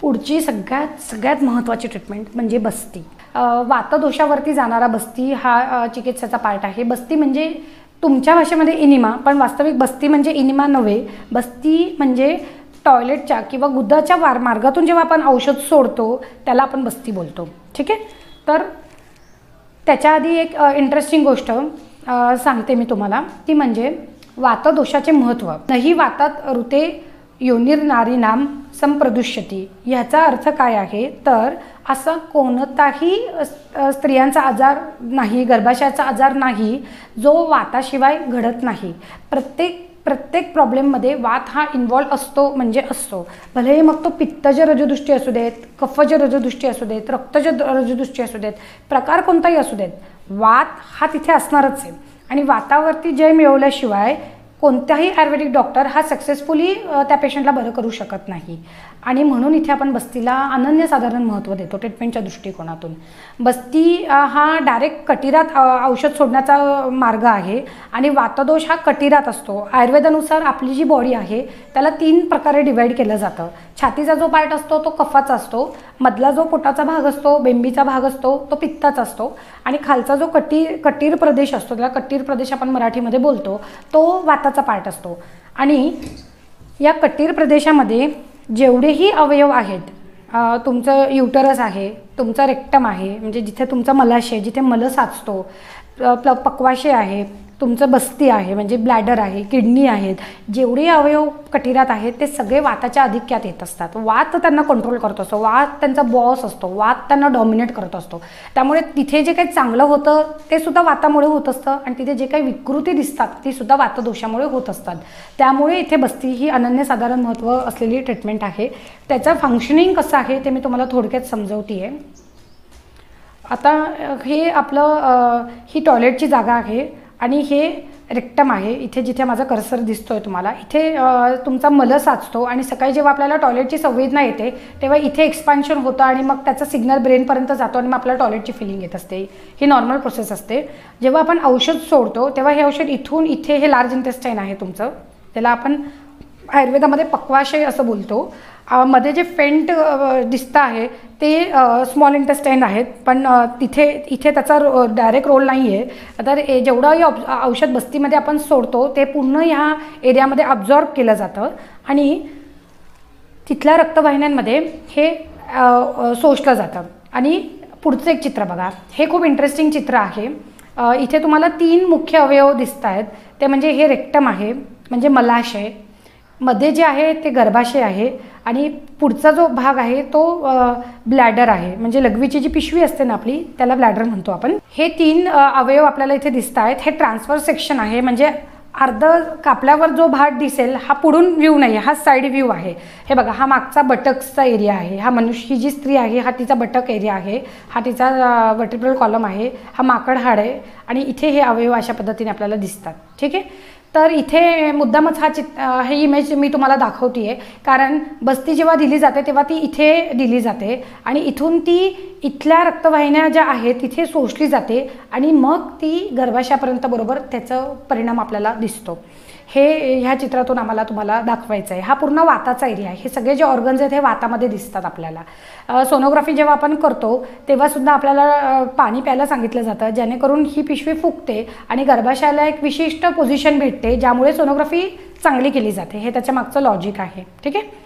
पुढची सगळ्यात सगळ्यात महत्त्वाची ट्रीटमेंट म्हणजे बस्ती. वातदोषावरती जाणारा बस्ती हा चिकित्सेचा पार्ट आहे. बस्ती म्हणजे तुमच्या भाषेमध्ये इनिमा पण वास्तविक बस्ती म्हणजे इनिमा नव्हे. बस्ती म्हणजे टॉयलेटच्या किंवा गुद्दाच्या वार मार्गातून जेव्हा आपण औषध सोडतो त्याला आपण बस्ती बोलतो. ठीक आहे? तर त्याच्या आधी एक इंटरेस्टिंग गोष्ट सांगते मी तुम्हाला. ती म्हणजे वातदोषाचे महत्त्व. ही वातात ऋते योनिर नारी नाम संप्रदुष्यती. ह्याचा अर्थ काय आहे? तर असा कोणताही स्त्रियांचा आजार नाही गर्भाशयाचा आजार नाही जो वाताशिवाय घडत नाही. प्रत्येक प्रत्येक प्रॉब्लेममध्ये वात हा इन्वॉल्व असतो म्हणजे असतो. भलेही मग तो पित्तज रजदृष्टी असू देत कफज रजदृष्टी असू देत रक्तज रजदृष्टी असू देत प्रकार कोणताही असू देत वात हा तिथे असणारच आहे. आणि वातावरती जय मिळवल्याशिवाय कोणताही आयुर्वेदिक डॉक्टर हा सक्सेसफुली त्या पेशंटला बरं करू शकत नाही. आणि म्हणून इथे आपण बस्तीला अनन्यसाधारण महत्त्व देतो ट्रीटमेंटच्या दृष्टिकोनातून. बस्ती हा डायरेक्ट कटिरात औषध सोडण्याचा मार्ग आहे. आणि वातदोष हा कटिरात असतो. आयुर्वेदानुसार आपली जी बॉडी आहे त्याला तीन प्रकारे डिवाईड केलं जातं. छातीचा जो पार्ट असतो तो कफाचा असतो. मधला जो पोटाचा भाग असतो बेंबीचा भाग असतो तो पित्ताचा असतो. आणि खालचा जो कटीर कटीर प्रदेश असतो त्याला कटीर प्रदेश आपण मराठीमध्ये बोलतो तो वाताचा पार्ट असतो. आणि या कटीर प्रदेशामध्ये जेवढेही अवयव आहेत तुमचं युटरस आहे तुमचं रेक्टम आहे म्हणजे जिथे तुमचा मलाशय जिथे मल साचतो प्ल पक्वाशय आहे तुमचं बस्ती आहे म्हणजे ब्लॅडर आहे किडनी आहेत जेवढे अवयव कटिरात आहेत ते सगळे वाताच्या अधिक्यात येत असतात. वात त्यांना कंट्रोल करत असतो. वात त्यांचा बॉस असतो. वात त्यांना डॉमिनेट करत असतो. त्यामुळे तिथे जे काही चांगलं होतं ते सुद्धा वातामुळे होत असतं आणि तिथे जे काही विकृती दिसतात ती सुद्धा वातदोषामुळे होत असतात. त्यामुळे इथे बस्ती ही अनन्यसाधारण महत्त्व असलेली ट्रीटमेंट आहे. त्याचं फंक्शनिंग कसं आहे ते मी तुम्हाला थोडक्यात समजवते आहे आता हे आपलं ही टॉयलेटची जागा आहे. आणि हे रेक्टम आहे. इथे जिथे माझा कर्सर दिसतो आहे तुम्हाला. इथे तुमचा मल साचतो आणि सकाळी जेव्हा आपल्याला टॉयलेटची संवेदना येते तेव्हा इथे एक्सपान्शन होतं आणि मग त्याचा सिग्नल ब्रेनपर्यंत जातो आणि मग आपल्याला टॉयलेटची फिलिंग येत असते. ही नॉर्मल प्रोसेस असते. जेव्हा आपण औषध सोडतो तेव्हा हे औषध इथून इथे हे लार्ज इंटेस्टाईन आहे तुमचं. त्याला आपण आयुर्वेदामध्ये पक्वाशय असं बोलतो. मध्ये जे फेंट दिसतं आहे ते स्मॉल इंटेस्टाईन आहेत. पण तिथे इथे त्याचा डायरेक्ट रोल नाही आहे तर ए- जेवढंही औषध बस्तीमध्ये आपण सोडतो ते पूर्ण ह्या एरियामध्ये अब्झॉर्ब केलं जातं. आणि तिथल्या रक्तवाहिन्यांमध्ये हे सोशलं शोषलं जातं. आणि पुढचं एक चित्र बघा. हे खूप इंटरेस्टिंग चित्र आहे. इथे तुम्हाला तीन मुख्य अवयव दिसत आहेत ते म्हणजे हे रेक्टम आहे म्हणजे मलाशय मध्ये जे आहे ते गर्भाशय आहे आणि पुढचा जो भाग आहे तो ब्लॅडर आहे. म्हणजे लघवीची जी पिशवी असते ना आपली त्याला ब्लॅडर म्हणतो आपण. हे तीन अवयव आपल्याला इथे दिसत आहेत. हे ट्रान्सफर सेक्शन आहे. म्हणजे अर्ध कापल्यावर जो भाग दिसेल हा पुढून व्ह्यू नाही हा साईड व्ह्यू आहे. हे बघा हा मागचा बटक्सचा एरिया आहे. हा मनुष्य ही जी स्त्री आहे हा तिचा बटक एरिया आहे. हा तिचा वर्टिब्रल कॉलम आहे. हा माकड हाड आहे. आणि इथे हे अवयव अशा पद्धतीने आपल्याला दिसतात. ठीक आहे? तर इथे मुद्दामच हा चित हे इमेज मी तुम्हाला दाखवते आहे कारण बस्ती जेव्हा दिली जाते तेव्हा ती इथे दिली जाते. आणि इथून ती इथल्या रक्तवाहिन्या ज्या आहेत तिथे सोशली जाते. आणि मग ती गर्भाशयापर्यंत बरोबर त्याचं परिणाम आपल्याला दिसतो. हे ह्या चित्रातून आम्हाला तुम्हाला दाखवायचं आहे हा पूर्ण वाताचा एरिया आहे. हे सगळे जे ऑर्गन्स आहेत हे वातामध्ये दिसतात आपल्याला. सोनोग्राफी जेव्हा आपण करतो तेव्हासुद्धा आपल्याला पाणी प्यायला सांगितलं जातं जेणेकरून ही पिशवी फुगते आणि गर्भाशयाला एक विशिष्ट पोझिशन भेटते ज्यामुळे सोनोग्राफी चांगली केली जाते. हे त्याच्या मागचं लॉजिक आहे. ठीक आहे?